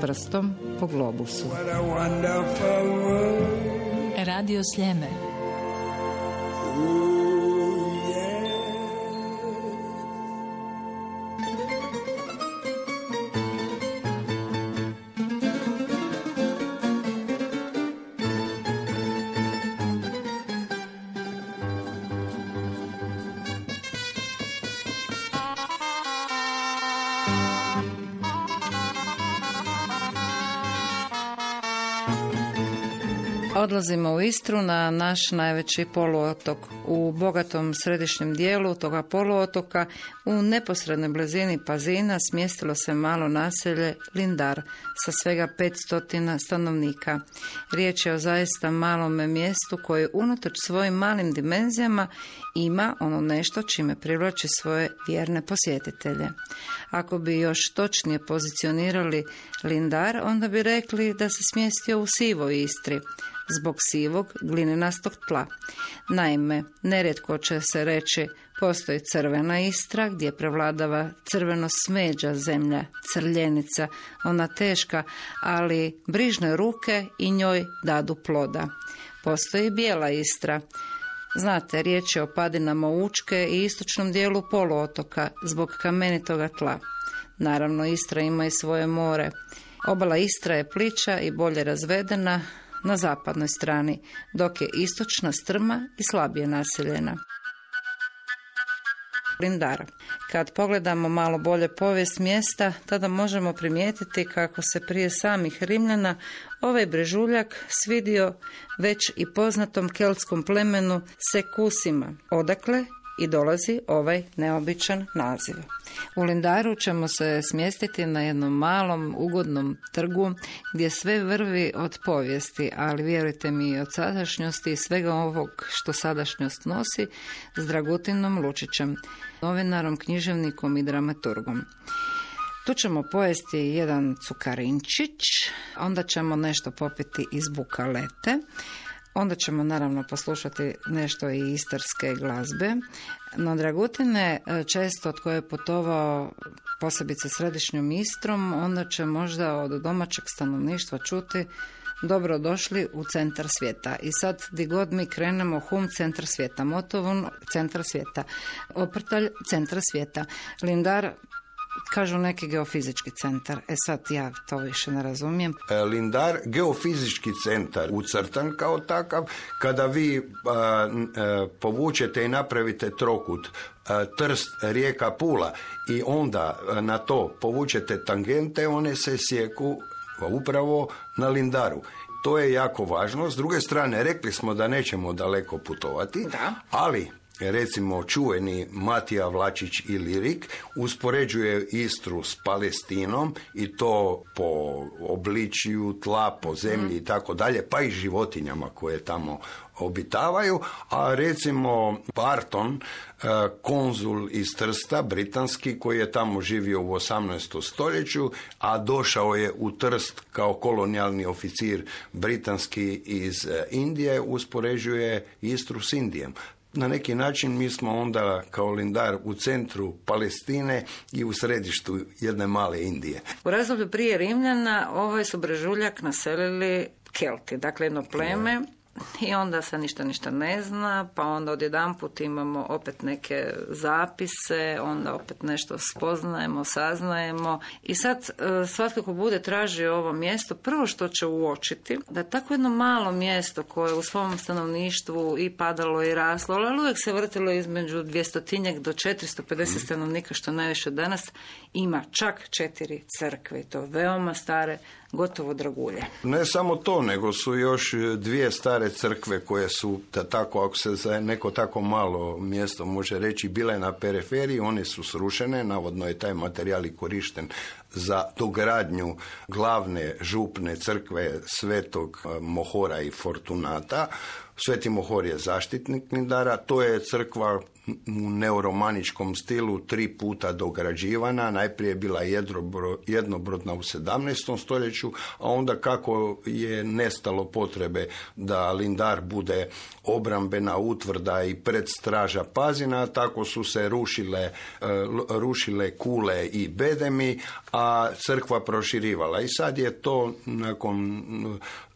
prstom po globusu. Radio Sljeme. Odlazimo u Istru na naš najveći poluotok. U bogatom središnjem dijelu toga poluotoka u neposrednoj blizini Pazina smjestilo se malo naselje Lindar sa svega 500 stanovnika. Riječ je o zaista malome mjestu koje unatoč svojim malim dimenzijama ima ono nešto čime privlači svoje vjerne posjetitelje. Ako bi još točnije pozicionirali Lindar, onda bi rekli da se smjestio u sivoj Istri, zbog sivog glinenastog tla. Naime, nerijetko će se reći postoji crvena istra gdje prevladava crveno smeđa zemlja, crljenica, ona teška, ali brižne ruke i njoj dadu ploda. Postoji bijela istra, Znate, riječ je o padinama Učke i istočnom dijelu poluotoka zbog kamenitoga tla. Naravno, Istra ima i svoje more. Obala Istra je pliča i bolje razvedena, na zapadnoj strani, dok je istočna strma i slabije naseljena. Lindar. Kad pogledamo malo bolje povijest mjesta, tada možemo primijetiti kako se prije samih Rimljana ovaj brežuljak svidio već i poznatom keltskom plemenu Sekusima, odakle i dolazi ovaj neobičan naziv. U Lindaru ćemo se smjestiti na jednom malom, ugodnom trgu gdje sve vrvi od povijesti, ali vjerujte mi od sadašnjosti i svega ovog što sadašnjost nosi s Dragutinom Lučićem, novinarom, književnikom i dramaturgom. Tu ćemo pojesti jedan cukarinčić, onda ćemo nešto popiti iz bukalete, Onda ćemo naravno poslušati nešto i istarske glazbe. No Dragutine, često koje je putovao posebice središnjom Istrom, onda će možda od domaćeg stanovništva čuti dobro došli u centar svijeta. I sad di god mi krenemo hum centar svijeta, Motovun centar svijeta, Oprtalj centar svijeta, Lindar Kažu neki geofizički centar. E sad ja to više ne razumijem. E, Lindar, geofizički centar ucrtan kao takav. Kada vi e, povučete i napravite trokut Trst, rijeka Pula i onda na to povučete tangente, one se sjeku upravo na Lindaru. To je jako važno. S druge strane, rekli smo da nećemo daleko putovati, da. ali recimo čuveni Matija Vlačić i Lirik uspoređuje Istru s Palestinom i to po obličiju tla, po zemlji i tako dalje, pa i životinjama koje tamo obitavaju, a recimo Barton, e, konzul iz Trsta, britanski, koji je tamo živio u 18. stoljeću, a došao je u Trst kao kolonijalni oficir britanski iz e, Indije, uspoređuje Istru s Indijem na neki način mi smo onda kao lindar u centru Palestine i u središtu jedne male Indije. U razdoblju prije Rimljana ovaj su Brežuljak naselili Kelti, dakle jedno pleme i onda se ništa ništa ne zna, pa onda odjedanput imamo opet neke zapise, onda opet nešto spoznajemo, saznajemo i sad e, svatko ko bude tražio ovo mjesto, prvo što će uočiti, da tako jedno malo mjesto koje u svom stanovništvu i padalo i raslo, ali uvijek se vrtilo između 200 do 450 mhm. stanovnika, što najviše danas, ima čak četiri crkve, to veoma stare, gotovo dragulje. Ne samo to, nego su još dvije stare crkve koje su, da tako, ako se za neko tako malo mjesto može reći, bile na periferiji, one su srušene, navodno je taj materijal i korišten za dogradnju glavne župne crkve svetog eh, Mohora i Fortunata Sveti Mohor je zaštitnik Lindara, to je crkva u neuromaničkom stilu tri puta dograđivana. Najprije je bila jednobrodna u 17. stoljeću, a onda kako je nestalo potrebe da Lindar bude obrambena utvrda i predstraža Pazina, tako su se rušile, e, rušile kule i bedemi, a crkva proširivala. I sad je to nakon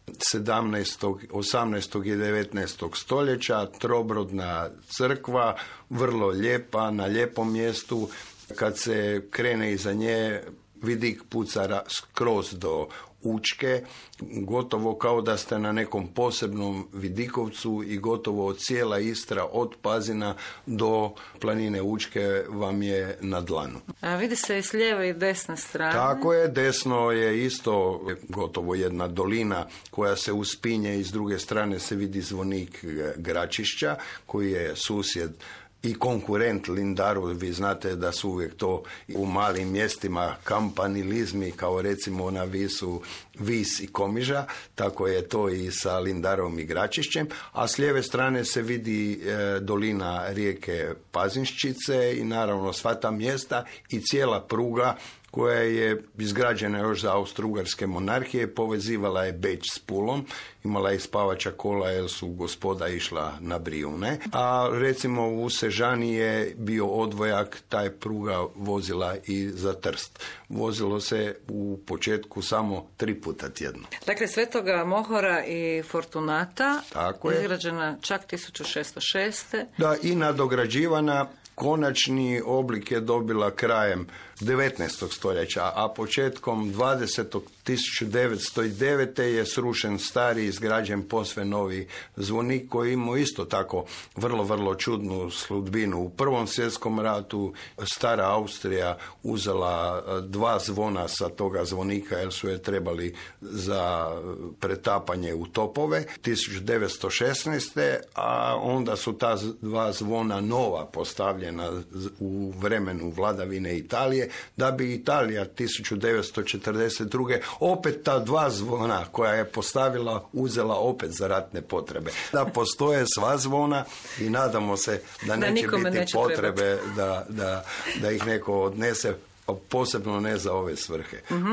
17., 18. i 19. stoljeća, trobrodna crkva, vrlo lijepa, na lijepom mjestu. Kad se krene iza nje, vidik puca skroz do Učke, gotovo kao da ste na nekom posebnom vidikovcu i gotovo cijela Istra od Pazina do planine Učke vam je na dlanu. A vidi se i s lijeve i desne strane. Tako je, desno je isto gotovo jedna dolina koja se uspinje i s druge strane se vidi zvonik Gračišća koji je susjed i konkurent Lindaru, vi znate da su uvijek to u malim mjestima kampanilizmi kao recimo na Visu Vis i Komiža, tako je to i sa Lindarom i Gračišćem, a s lijeve strane se vidi e, dolina rijeke Pazinščice i naravno sva ta mjesta i cijela pruga koja je izgrađena još za austrougarske monarhije, povezivala je Beč s Pulom, imala je spavača kola jer su gospoda išla na Brijune, a recimo u Sežani je bio odvojak, taj pruga vozila i za Trst. Vozilo se u početku samo tri puta tjedno. Dakle, Svetoga Mohora i Fortunata Tako je. izgrađena čak 1606. Da, i nadograđivana konačni oblik je dobila krajem 19. stoljeća, a početkom 20. 1909. je srušen stari izgrađen posve novi zvonik koji imao isto tako vrlo, vrlo čudnu sludbinu. U Prvom svjetskom ratu stara Austrija uzela e, dva zvona sa toga zvonika jer su je trebali za pretapanje u topove 1916. a onda su ta dva zvona nova postavljena u vremenu vladavine Italije da bi Italija 1942. opet ta dva zvona koja je postavila uzela opet za ratne potrebe. Da postoje sva zvona i nadamo se da, neće biti potrebe da, da, da ih neko odnese, posebno ne za ove svrhe. Mhm.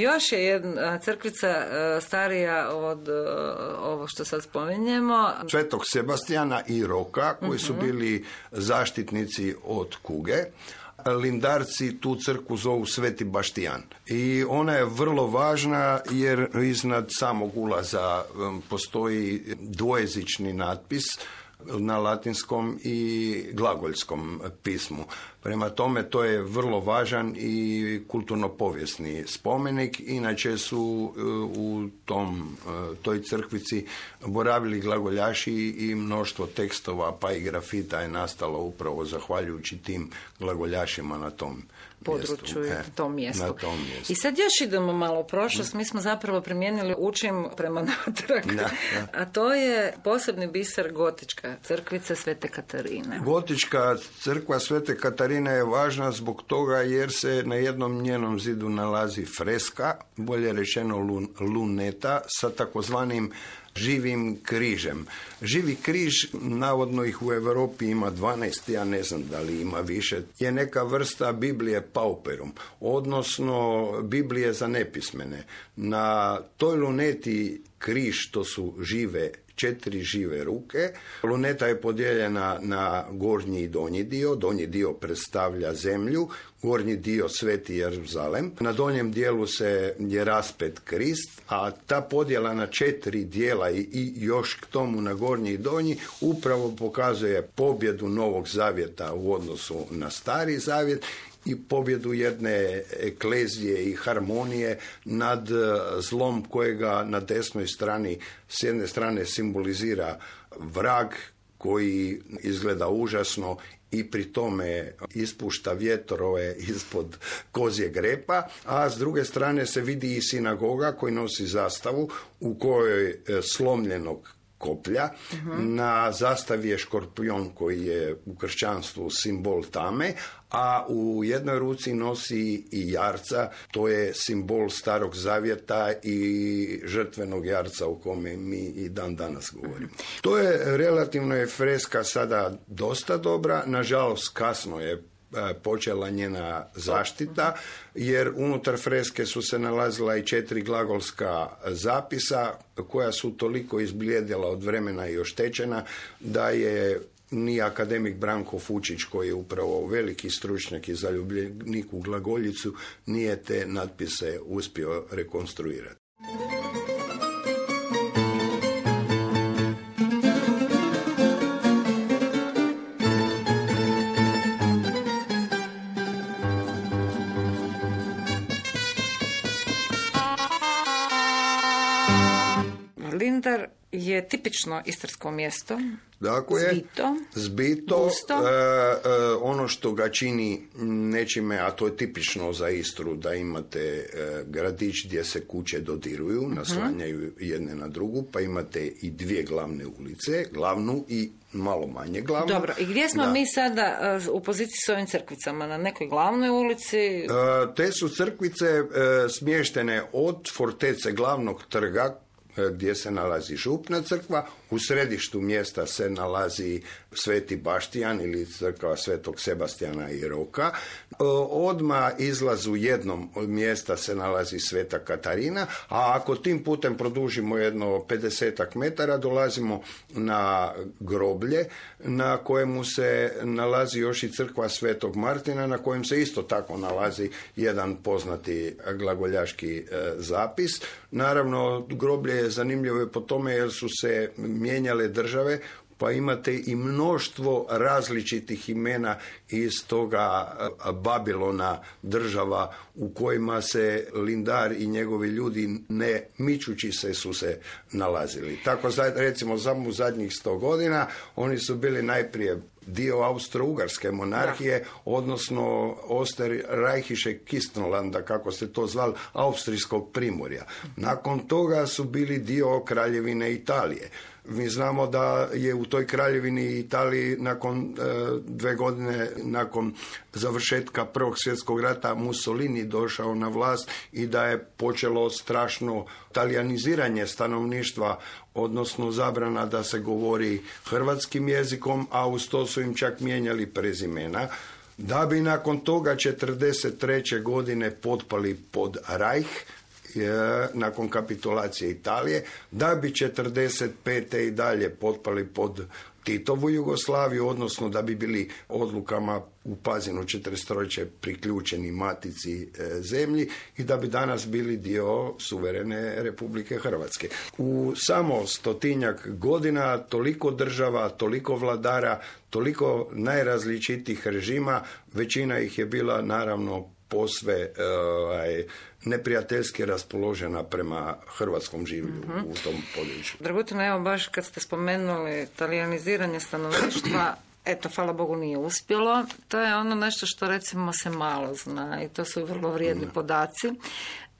Još je jedna crkvica starija od ovo što sad spominjemo. Svetog Sebastijana i Roka, koji su mhm. bili zaštitnici od kuge. Lindarci tu crkvu zovu Sveti Baštijan. I ona je vrlo važna jer iznad samog ulaza postoji dvojezični natpis na latinskom i glagoljskom pismu. Prema tome to je vrlo važan i kulturno-povijesni spomenik. Inače su e, u tom, e, toj crkvici boravili glagoljaši i mnoštvo tekstova pa i grafita je nastalo upravo zahvaljujući tim glagoljašima na tom području i e, tom mjestu. Na tom mjestu. I sad još idemo malo u prošlost. Mi smo zapravo primijenili učim prema natrag. A to je posebni biser gotička crkvica Svete Katarine. Gotička crkva Svete Katarine je važna zbog toga jer se na jednom njenom zidu nalazi freska, bolje rečeno luneta, sa takozvanim živim križem. Živi križ, navodno ih u Europi ima 12, ja ne znam da li ima više, je neka vrsta Biblije pauperum, odnosno Biblije za nepismene. Na toj luneti križ, to su žive četiri žive ruke. Luneta je podijeljena na gornji i donji dio. Donji dio predstavlja zemlju, gornji dio Sveti Jeruzalem. Na donjem dijelu se je raspet Krist, a ta podjela na četiri dijela i još k tomu na gornji i donji upravo pokazuje pobjedu Novog Zavjeta u odnosu na Stari Zavjet i pobjedu jedne eklezije i harmonije nad e, zlom kojega na desnoj strani s jedne strane simbolizira vrag koji izgleda užasno i pri tome ispušta vjetrove ispod kozje grepa, a s druge strane se vidi i sinagoga koji nosi zastavu u kojoj e, slomljenog koplja. Na zastavi je škorpion koji je u kršćanstvu simbol tame, a u jednoj ruci nosi i jarca, to je simbol starog zavjeta i žrtvenog jarca o kome mi i dan danas govorimo. To je relativno je freska sada dosta dobra, nažalost kasno je E, počela njena zaštita, jer unutar freske su se nalazila i četiri glagolska zapisa koja su toliko izblijedila od vremena i oštećena da je ni akademik Branko Fučić koji je upravo veliki stručnjak i zaljubljenik u glagoljicu nije te natpise uspio rekonstruirati. Je tipično istarsko mjesto. Dakle, zbito, zbito e, e, ono što ga čini nečime, a to je tipično za Istru, da imate e, gradić gdje se kuće dodiruju, mhm. naslanjaju jedne na drugu, pa imate i dvije glavne ulice, glavnu i malo manje glavnu. Dobro, i gdje smo mi sada u poziciji s ovim crkvicama? Na nekoj glavnoj ulici? te su crkvice smještene od fortece glavnog trga, gdje se nalazi župna crkva, u središtu mjesta se nalazi Sveti Baštijan ili crkva Svetog Sebastijana i Roka. E, odma izlazu jednom od mjesta se nalazi Sveta Katarina, a ako tim putem produžimo jedno 50 metara, dolazimo na groblje na kojemu se nalazi još i crkva Svetog Martina, na kojem se isto tako nalazi jedan poznati glagoljaški e, zapis. Naravno, groblje je zanimljivo po tome jer su se mijenjale države, pa imate i mnoštvo različitih imena iz toga Babilona država u kojima se Lindar i njegovi ljudi ne mičući se su se nalazili. Tako recimo samo u zadnjih sto godina oni su bili najprije dio Austro-Ugarske monarhije, odnosno Oster Rajhiše Kistnolanda, kako se to zvali, Austrijskog primorja. Nakon toga su bili dio Kraljevine Italije. Mi znamo da je u toj kraljevini Italiji nakon e, dve godine nakon završetka Prvog svjetskog rata Mussolini došao na vlast i da je počelo strašno talijaniziranje stanovništva, odnosno zabrana da se govori hrvatskim jezikom, a uz to su im čak mijenjali prezimena da bi nakon toga 43. godine potpali pod Reich, nakon kapitulacije Italije, da bi 45. i dalje potpali pod Titovu Jugoslaviju, odnosno da bi bili odlukama u Pazinu 43. priključeni matici e, zemlji i da bi danas bili dio suverene Republike Hrvatske. U samo stotinjak godina toliko država, toliko vladara, toliko najrazličitijih režima, većina ih je bila naravno posve ovaj, neprijateljski raspoložena prema hrvatskom življu u tom području. Dragutina, evo baš kad ste spomenuli talijaniziranje stanovništva, eto, hvala Bogu nije uspjelo. To je ono nešto što recimo se malo zna i to su vrlo vrijedni podaci.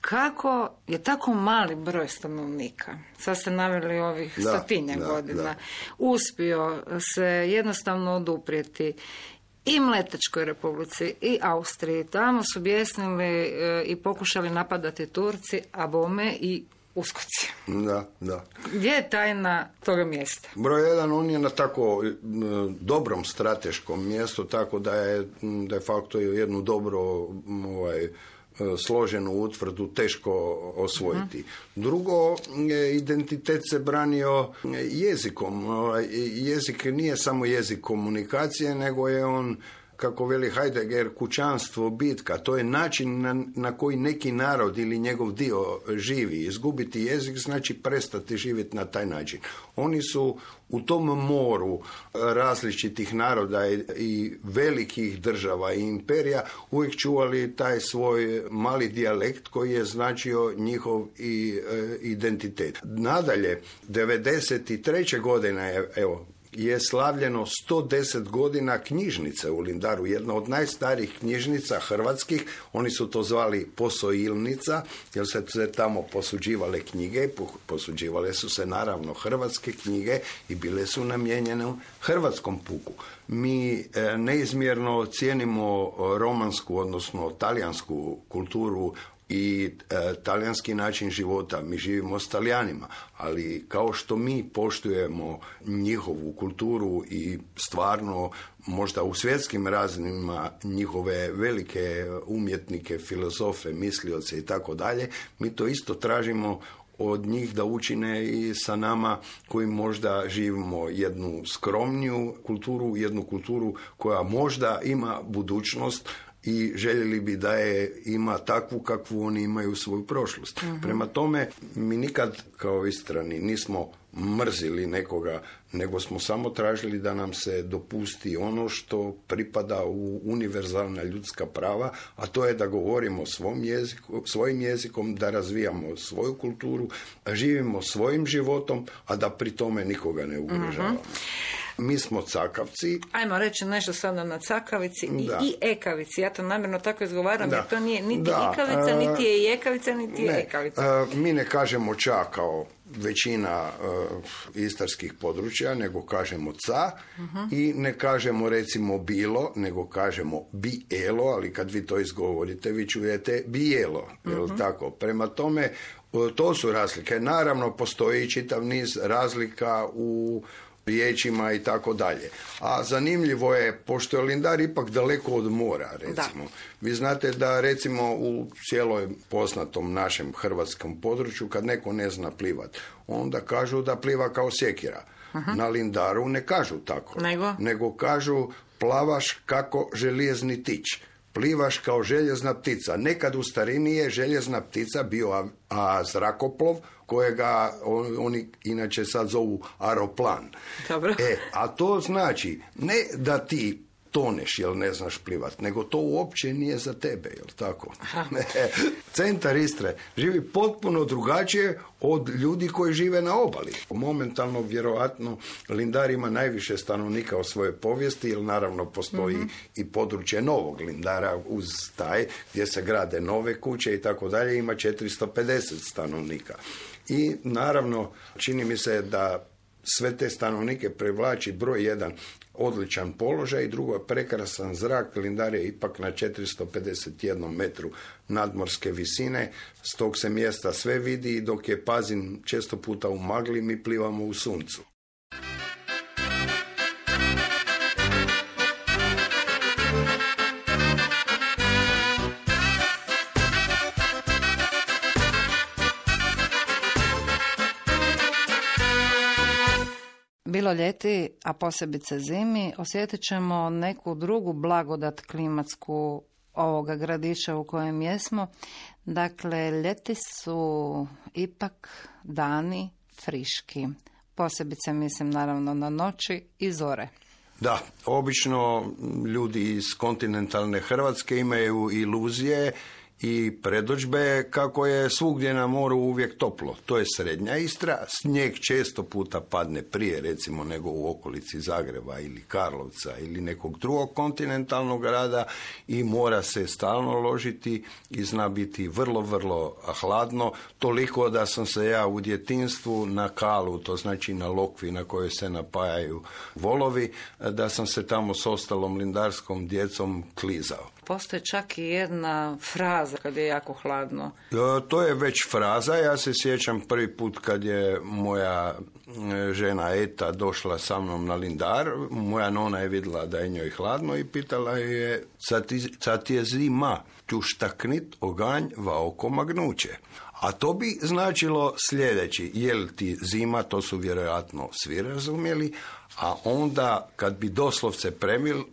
Kako je tako mali broj stanovnika, sad ste naveli ovih stotinja godina, uspio se jednostavno oduprijeti i Mletečkoj republici i Austriji. Tamo su bjesnili e, i pokušali napadati Turci, a bome i uskoci. Da, da. Gdje je tajna toga mjesta? Broj jedan, on je na tako dobrom strateškom mjestu, tako da je de facto jednu dobro ovaj, E, složenu utvrdu teško osvojiti. Drugo, identitet se branio jezikom. Ovaj, jezik nije samo jezik komunikacije, nego je on kako veli Heidegger, kućanstvo, bitka, to je način na, na, koji neki narod ili njegov dio živi. Izgubiti jezik znači prestati živjeti na taj način. Oni su u tom moru različitih naroda i, velikih država i imperija uvijek čuvali taj svoj mali dijalekt koji je značio njihov i, e, identitet. Nadalje, 93. godine, evo, je slavljeno 110 godina knjižnice u Lindaru, jedna od najstarijih knjižnica hrvatskih, oni su to zvali posojilnica, jer se tamo posuđivale knjige, posuđivale su se naravno hrvatske knjige i bile su namijenjene hrvatskom puku. Mi e, neizmjerno cijenimo romansku, odnosno talijansku kulturu i e, talijanski način života. Mi živimo s talijanima, ali kao što mi poštujemo njihovu kulturu i stvarno možda u svjetskim razinima njihove velike umjetnike, filozofe, mislioce i tako dalje, mi to isto tražimo od njih da učine i sa nama koji možda živimo jednu skromniju kulturu, jednu kulturu koja možda ima budućnost, i željeli bi da je ima takvu kakvu oni imaju svoju prošlost. Mhm. Prema tome, mi nikad kao istrani nismo mrzili nekoga, nego smo samo tražili da nam se dopusti ono što pripada u univerzalna ljudska prava, a to je da govorimo svom jeziku, svojim jezikom, da razvijamo svoju kulturu, živimo svojim životom, a da pri tome nikoga ne ugrožavamo. Mhm. Mi smo cakavci. Ajmo reći nešto sada na cakavici i, i ekavici. Ja to namjerno tako izgovaram jer to nije niti da. ikavica, niti je i ekavica, niti je ekavica. mi ne kažemo ča kao većina istarskih područja, nego kažemo ca mhm. i ne kažemo recimo bilo, nego kažemo bielo, ali kad vi to izgovorite, vi čujete bijelo, jel mhm. tako? Prema tome, to su razlike. Naravno, postoji čitav niz razlika u riječima i tako dalje. A zanimljivo je, pošto je Lindar ipak daleko od mora, recimo. Vi znate da recimo u cijeloj poznatom našem hrvatskom području, kad neko ne zna plivat, onda kažu da pliva kao sjekira. Na Lindaru ne kažu tako. Nego? Nego kažu plavaš kako željezni tić plivaš kao željezna ptica. Nekad u starini je željezna ptica bio a, zrakoplov kojega oni inače sad zovu aeroplan. Dobro. E, a to znači ne da ti toneš jel ne znaš plivat, nego to uopće nije za tebe, jel tako? Centar Istre živi potpuno drugačije od ljudi koji žive na obali. Momentalno, vjerojatno, Lindar ima najviše stanovnika u svojoj povijesti, jer naravno postoji mhm. i područje novog Lindara uz taj, gdje se grade nove kuće i tako dalje, ima 450 stanovnika. I naravno, čini mi se da sve te stanovnike privlači broj jedan odličan položaj i drugo prekrasan zrak. Lindar je ipak na 451 metru nadmorske visine. S tog se mjesta sve vidi i dok je Pazin često puta u magli mi plivamo u suncu. Bilo ljeti, a posebice zimi, osjetit ćemo neku drugu blagodat klimatsku ovoga gradića u kojem jesmo. Dakle, ljeti su ipak dani friški. Posebice mislim naravno na noći i zore. Da, obično ljudi iz kontinentalne Hrvatske imaju iluzije i predođbe kako je svugdje na moru uvijek toplo. To je srednja Istra, snijeg često puta padne prije recimo nego u okolici Zagreba ili Karlovca ili nekog drugog kontinentalnog grada i mora se stalno ložiti i zna biti vrlo, vrlo hladno, toliko da sam se ja u djetinstvu na kalu, to znači na lokvi na kojoj se napajaju volovi, da sam se tamo s ostalom lindarskom djecom klizao postoji čak i jedna fraza kad je jako hladno. E, to je već fraza. Ja se sjećam prvi put kad je moja e, žena Eta došla sa mnom na Lindar. Moja nona je vidjela da je njoj hladno i pitala je sad ti je zima, ću štaknit oganj va oko magnuće. A to bi značilo sljedeći, jel ti zima, to su vjerojatno svi razumjeli, a onda kad bi doslovce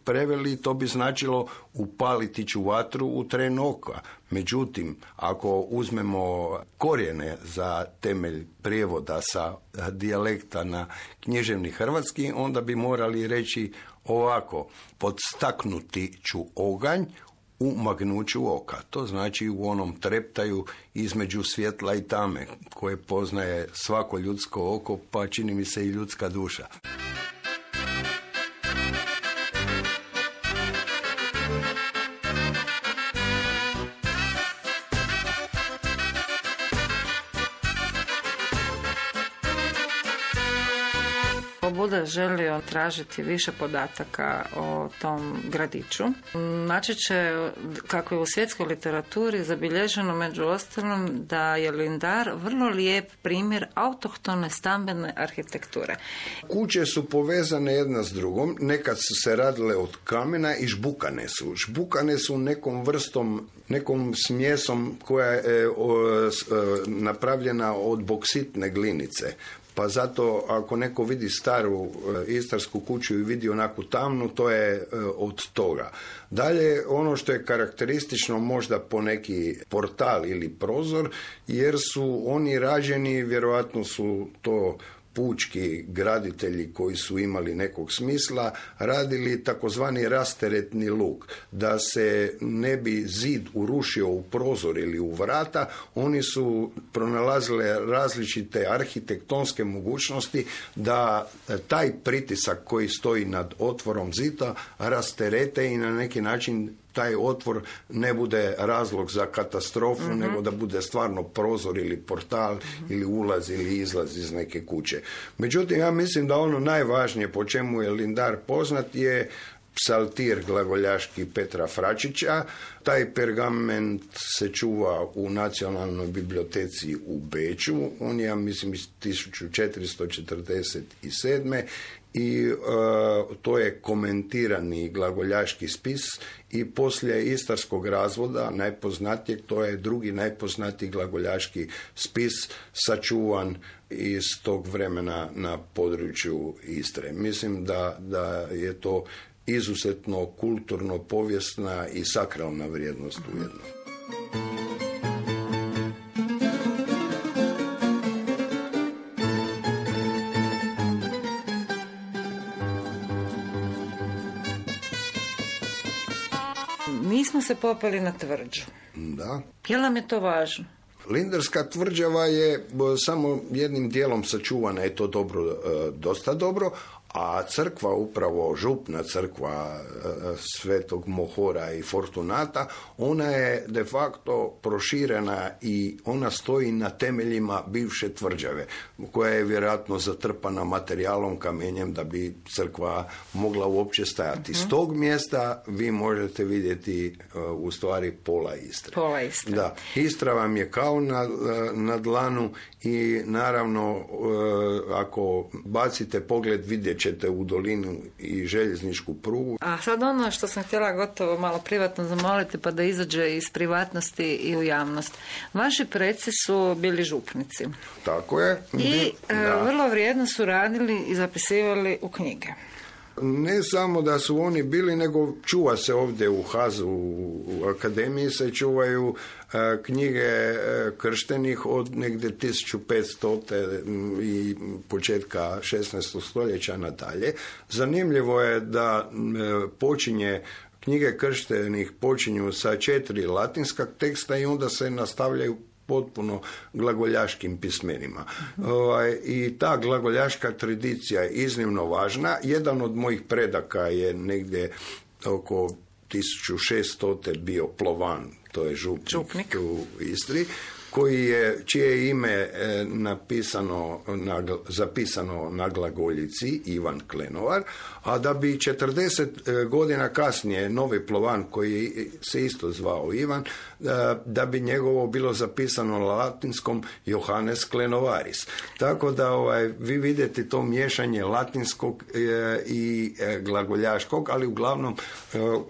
preveli, to bi značilo upaliti ću vatru u tren oka. Međutim, ako uzmemo korijene za temelj prijevoda sa dijalekta na književni hrvatski, onda bi morali reći ovako, podstaknuti ću oganj, u magnuću oka. To znači u onom treptaju između svjetla i tame koje poznaje svako ljudsko oko, pa čini mi se i ljudska duša. Želio tražiti više podataka o tom gradiću, naći će kako je u svjetskoj literaturi zabilježeno među ostalom da je Lindar vrlo lijep primjer autohtone stambene arhitekture. Kuće su povezane jedna s drugom, nekad su se radile od kamena i žbukane su. Žbukane su nekom vrstom, nekom smjesom koja je e, napravljena od boksitne glinice. Pa zato ako neko vidi staru e, istarsku kuću i vidi onakvu tamnu, to je e, od toga. Dalje, ono što je karakteristično možda po neki portal ili prozor, jer su oni rađeni, vjerojatno su to pučki graditelji koji su imali nekog smisla radili takozvani rasteretni luk. Da se ne bi zid urušio u prozor ili u vrata oni su pronalazile različite arhitektonske mogućnosti da taj pritisak koji stoji nad otvorom zida rasterete i na neki način taj otvor ne bude razlog za katastrofu, mhm. nego da bude stvarno prozor ili portal mhm. ili ulaz ili izlaz iz neke kuće. Međutim, ja mislim da ono najvažnije po čemu je Lindar poznat je psaltir glagoljaški Petra Fračića. Taj pergament se čuva u nacionalnoj biblioteci u Beću. On je, ja mislim, iz 1447 i e, to je komentirani glagoljaški spis i poslije istarskog razvoda najpoznatijeg to je drugi najpoznatiji glagoljaški spis sačuvan iz tog vremena na području Istre. Mislim da, da je to izuzetno kulturno povijesna i sakralna vrijednost ujedno. Nismo se popeli na tvrđu. Da. Je nam je to važno? Lindarska tvrđava je samo jednim dijelom sačuvana, je to dobro, e, dosta dobro, a crkva upravo župna crkva e, Svetog Mohora i Fortunata ona je de facto proširena i ona stoji na temeljima bivše tvrđave koja je vjerojatno zatrpana materijalom kamenjem da bi crkva mogla uopće stajati. S mhm. tog mjesta vi možete vidjeti e, u stvari pola Istre. Pola Istre. Da, Istra vam je kao na, e, na dlanu i naravno ako bacite pogled vidjet ćete u dolinu i željezničku prugu. A sad ono što sam htjela gotovo malo privatno zamoliti pa da izađe iz privatnosti i u javnost. Vaši preci su bili župnici. Tako je. I e, vrlo vrijedno su radili i zapisivali u knjige ne samo da su oni bili, nego čuva se ovdje u Hazu, u akademiji se čuvaju e, knjige e, krštenih od negdje 1500. i početka 16. stoljeća nadalje. Zanimljivo je da počinje knjige krštenih počinju sa četiri latinska teksta i onda se nastavljaju potpuno glagoljaškim pismenima. Ovaj, I ta glagoljaška tradicija je iznimno važna. Jedan od mojih predaka je negdje oko 1600. bio Plovan, to je župnik, župnik. u Istri koji je, čije je ime e, napisano, na, zapisano na glagoljici Ivan Klenovar, a da bi 40 e, godina kasnije novi plovan koji se isto zvao Ivan, e, da bi njegovo bilo zapisano na latinskom Johannes Klenovaris. Tako da ovaj, vi vidite to miješanje latinskog i glagoljaškog, ali uglavnom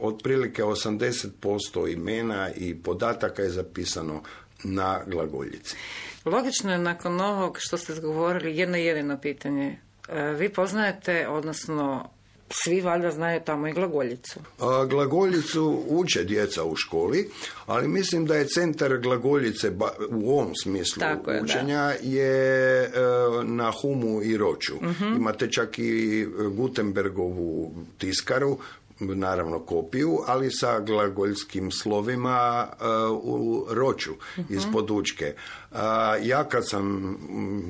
otprilike 80% imena i podataka je zapisano na glagoljici. Logično je nakon ovog što ste govorili jedno jedino pitanje. E, vi poznajete, odnosno svi valjda znaju tamo i glagoljicu. A, glagoljicu uče djeca u školi, ali mislim da je centar glagoljice u ovom smislu je, učenja je e, na Humu i Roču. uh Imate čak i Gutenbergovu tiskaru naravno kopiju, ali sa glagoljskim slovima e, u roču ispod učke. Ja kad sam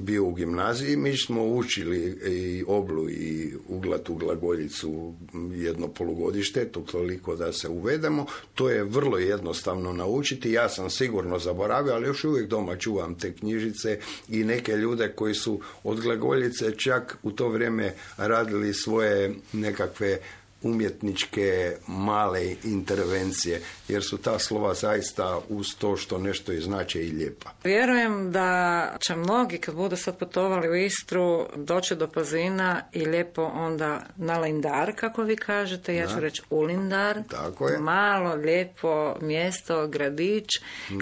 bio u gimnaziji, mi smo učili i oblu i uglat u glagoljicu jedno polugodište, to toliko da se uvedemo. To je vrlo jednostavno naučiti. Ja sam sigurno zaboravio, ali još uvijek doma čuvam te knjižice i neke ljude koji su od glagoljice čak u to vrijeme radili svoje nekakve umjetničke male intervencije, jer su ta slova zaista uz to što nešto i znače i lijepa. Vjerujem da će mnogi kad budu sad putovali u Istru doći do Pazina i lijepo onda na Lindar, kako vi kažete, ja ću reći u Lindar. Tako je. Malo, lijepo mjesto, gradić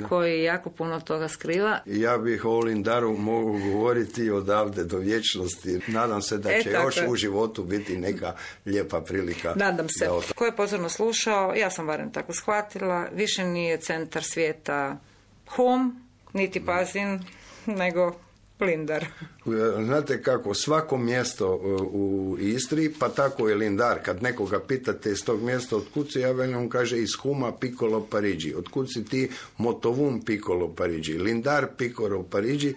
koji jako puno toga skriva. Ja bih o Lindaru mogu govoriti odavde do vječnosti. Nadam se da e, će još u životu biti neka lijepa prilika Nadam se. Ko je pozorno slušao, ja sam barem tako shvatila, više nije centar svijeta home, niti Pazin, nego Lindar. Znate kako, svako mjesto e, u Istri, pa tako je Lindar, kad nekoga pitate iz tog mjesta od si, ja on kaže iz Huma Piccolo Parigi. Od si ti Motovum Piccolo Parigi? Lindar Piccolo Parigi.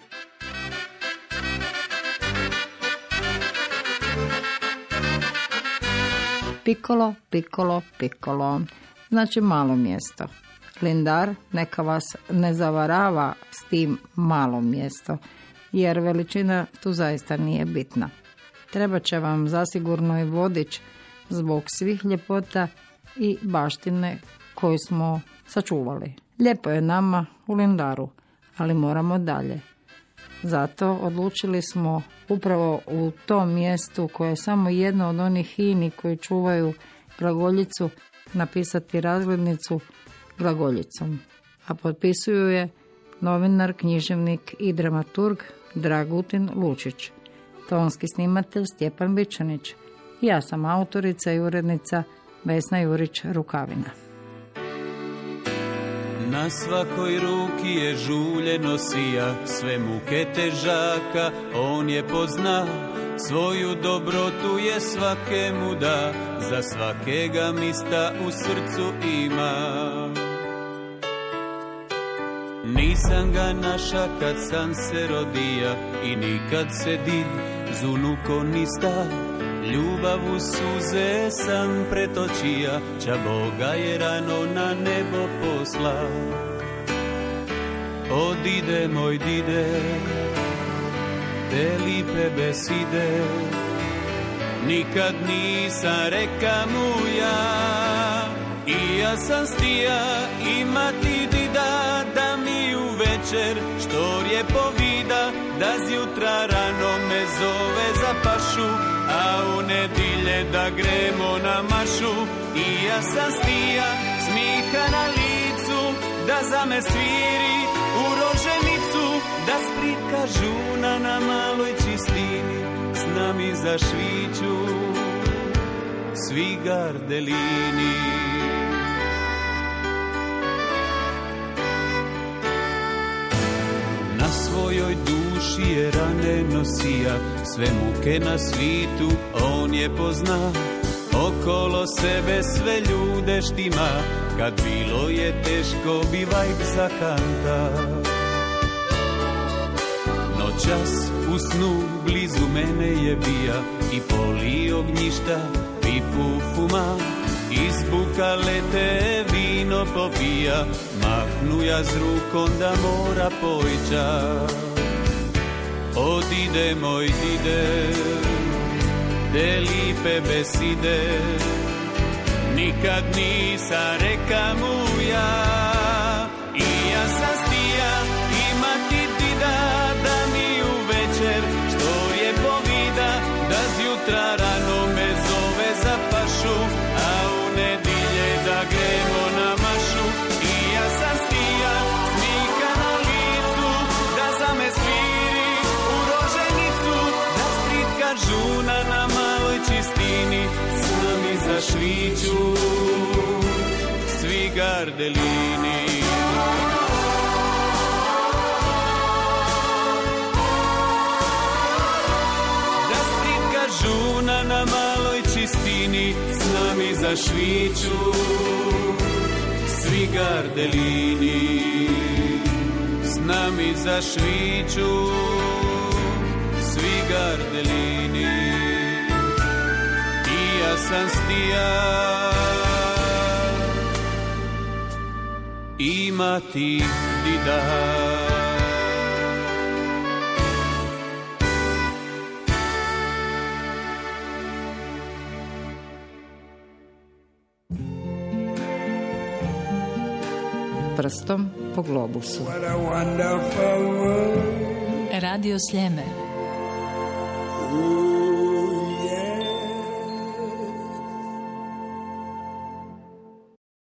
Pikolo, pikolo, pikolo. Znači malo mjesto. Lindar neka vas ne zavarava s tim malo mjesto, jer veličina tu zaista nije bitna. Treba će vam zasigurno i vodič zbog svih ljepota i baštine koju smo sačuvali. Lijepo je nama u Lindaru, ali moramo dalje. Zato odlučili smo upravo u tom mjestu koje je samo jedno od onih hini koji čuvaju glagoljicu napisati razglednicu glagoljicom, a potpisuju je novinar, književnik i dramaturg Dragutin Lučić, tonski snimatelj Stjepan Bičanić. Ja sam autorica i urednica Vesna Jurić Rukavina. Na svakoj ruki je žulje nosija, sve muke težaka, on je pozna, svoju dobrotu je svakemu da, za svakega mista u srcu ima. Nisam ga naša kad sam se rodija i nikad se did zunuko nista, Ljubav u suze sam pretočija, ča Boga je rano na nebo posla. Odide moj dide, te lipe beside, nikad nisam reka mu ja. I ja sam stija imati večer što je povida da zjutra rano me zove za pašu a u nedilje da gremo na mašu. I ja sam stija smiha na licu da za me sviri u roženicu da spritka žuna na maloj čistini s nami zašviću svi gardelini svojoj duši je rane nosija. Sve muke na svitu on je pozna. Okolo sebe sve ljude štima. Kad bilo je teško bivaj zakanta. Noćas u snu blizu mene je bija I poli ognjišta pipu fuma Izbuka lete vino popija Mahnu ja s rukom da mora pojča Odide moj dide Te lipe beside Nikad nisa reka mu ja svi gardelini Da stritka žuna na maloj čistini s nami zašviću svi gardelini s nami zašviću svi gardelini. I ja sam stija imati dida prstom po globusu. Radio Sljeme.